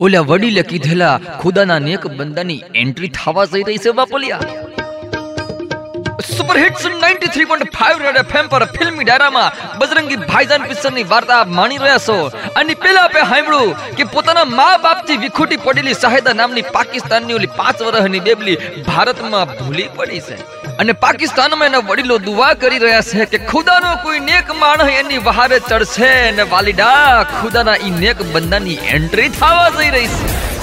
ઓલા વડીલે કીધેલા ખુદાના નેક બંદાની એન્ટ્રી થવા જઈ રહી છે બાપલિયા. સુપર હિટ્સ 93.5 રેડ એફએમ પર ફિલ્મી ડાયરામાં બજરંગી ભાઈજાન પિક્ચરની વાર્તા માણી રહ્યા છો. અને પેલા આપે સાંભળ્યું કે પોતાના મા બાપથી વિખૂટી પડેલી શાહેદા નામની પાકિસ્તાનની ઓલી પાંચ વર્ષની બેબલી ભારતમાં ભૂલી પડી છે. અને પાકિસ્તાનમાં એના વડીલો દુઆ કરી રહ્યા છે કે ખુદાનો કોઈ નેક માણસ એની વહારે ચડશે અને વાલીડા ખુદાના ઈ નેક બંદાની એન્ટ્રી થવા જઈ રહી છે.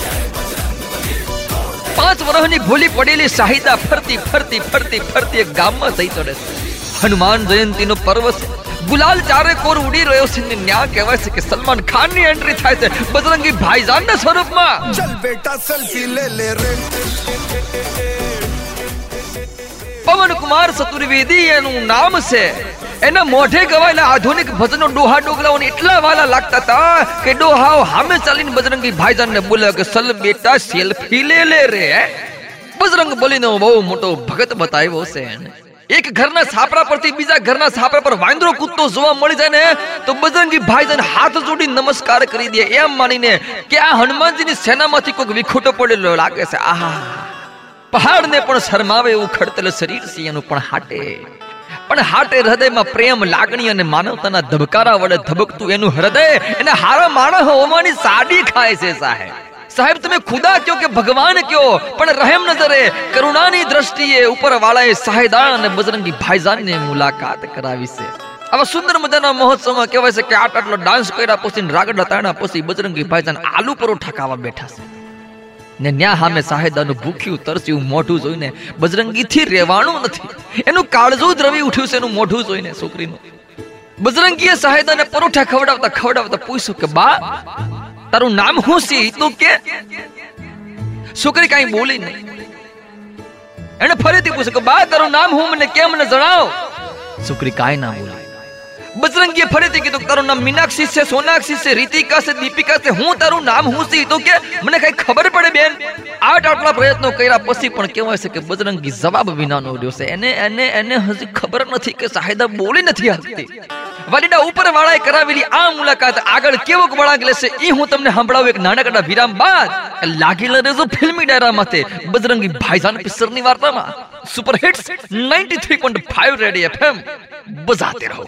પાંચ વર્ષની ભૂલી પડેલી સાહિતા ફરતી ફરતી ફરતી ફરતી એક ગામમાં થઈ ચડે છે હનુમાન જયંતીનો પર્વ છે ગુલાલ ચારે કોર ઉડી રહ્યો છે ને ન્યા કહેવાય છે કે સલમાન ખાન ની એન્ટ્રી થાય છે બજરંગી ભાઈજાન ના સ્વરૂપમાં ચલ બેટા સેલ્ફી લે લે રે પવન કુમાર ચતુર્વેદી એનું નામ છે એના મોઢે ગવાયેલા આધુનિક ભજનો ડોહા ડોગલાઓને એટલા વાલા લાગતા હતા કે ડોહાઓ હામે ચાલીને બજરંગી ભાઈજાનને બોલે કે, સલ બેટા, સેલ્ફી લે લે રે. બજરંગ બોલીને બહુ મોટો ભગત બતાવ્યો છે. એને એક ઘરના છાપરા પરથી બીજા ઘરના છાપરા પર વાંદરો કૂદતો જોવા મળી જાય ને, તો બજરંગી ભાઈજન હાથ જોડી નમસ્કાર કરી દે, એમ માનીને કે આ હનુમાનજીની સેનામાંથી કોઈક વિખોટો પડેલો લાગે છે. આહા. પહાડને પણ શરમાવે એવું ખડતલ શરીર સિંહનું પણ હાટે. પણ હાટે હૃદયમાં પ્રેમ, લાગણી અને માનવતાના ધબકારા વડે ધબકતું એનું હૃદય એને હારા માણસ હોવાની સાડી ખાય છે સાહેબ. સાહેબ, તમે ખુદા કયો કે ભગવાન કયો પણ રહેમ નજરે કરુણાની દ્રષ્ટિએ ઉપર વાળાએ સાહેદાન અને બજરંગી ભાઈજાનને મુલાકાત કરાવી છે. આવા સુંદર મજાના મહોત્સવમાં કહેવાય છે કે આટ આટલો ડાન્સ કર્યા પછી રાગડ તાણા પછી બજરંગી ભાઈજાન આલુ પરોઠા ખાવા બેઠા છે. ને ન્યા સામે સાહેદાનું ભૂખ્યું તરસ્યું મોઢું જોઈને બજરંગીથી રહેવાનું નથી. એનું કાળજું દ્રવી ઉઠ્યું છે, એનું મોઢું જોઈને છોકરીનું. બજરંગીએ સાહેદાને પરોઠા ખવડાવતા ખવડાવતા પૂછ્યું કે, બા, તારું નામ શું છે? તું કે? છોકરી કાઈ બોલી નહીં. એને ફરીથી પૂછ્યું કે, બા, તારું નામ હું મને કેમ? મને જણાવ. છોકરી કાઈ ના બોલી. બજરંગીએ ફરીથી કીધું, તારું નામ મીનાક્ષી છે, સોનાક્ષી છે રીતિકા છે દીપિકા છે હું તારું નામ હું છે? તો કે, મને કઈ ખબર પડે બેન. આટ આટલા પ્રયત્નો કર્યા પછી પણ કહેવાય છે કે બજરંગી જવાબ વિનાનો રહ્યો છે. એને એને એને હજી ખબર નથી કે સાહેદા બોલી નથી આવતી વાલીડા ઉપર વાળાએ કરાવેલી આ મુલાકાત આગળ કેવો વળાંક લેશે એ હું તમને સંભળાવું એક નાનકડા વિરામ બાદ. લાગી રહેજો ફિલ્મી ડાયરા માથે બજરંગી ભાઈજાન પિક્ચરની વાર્તામાં. સુપર હિટ્સ 93.5 રેડિયો એફએમ બજાતે રહો.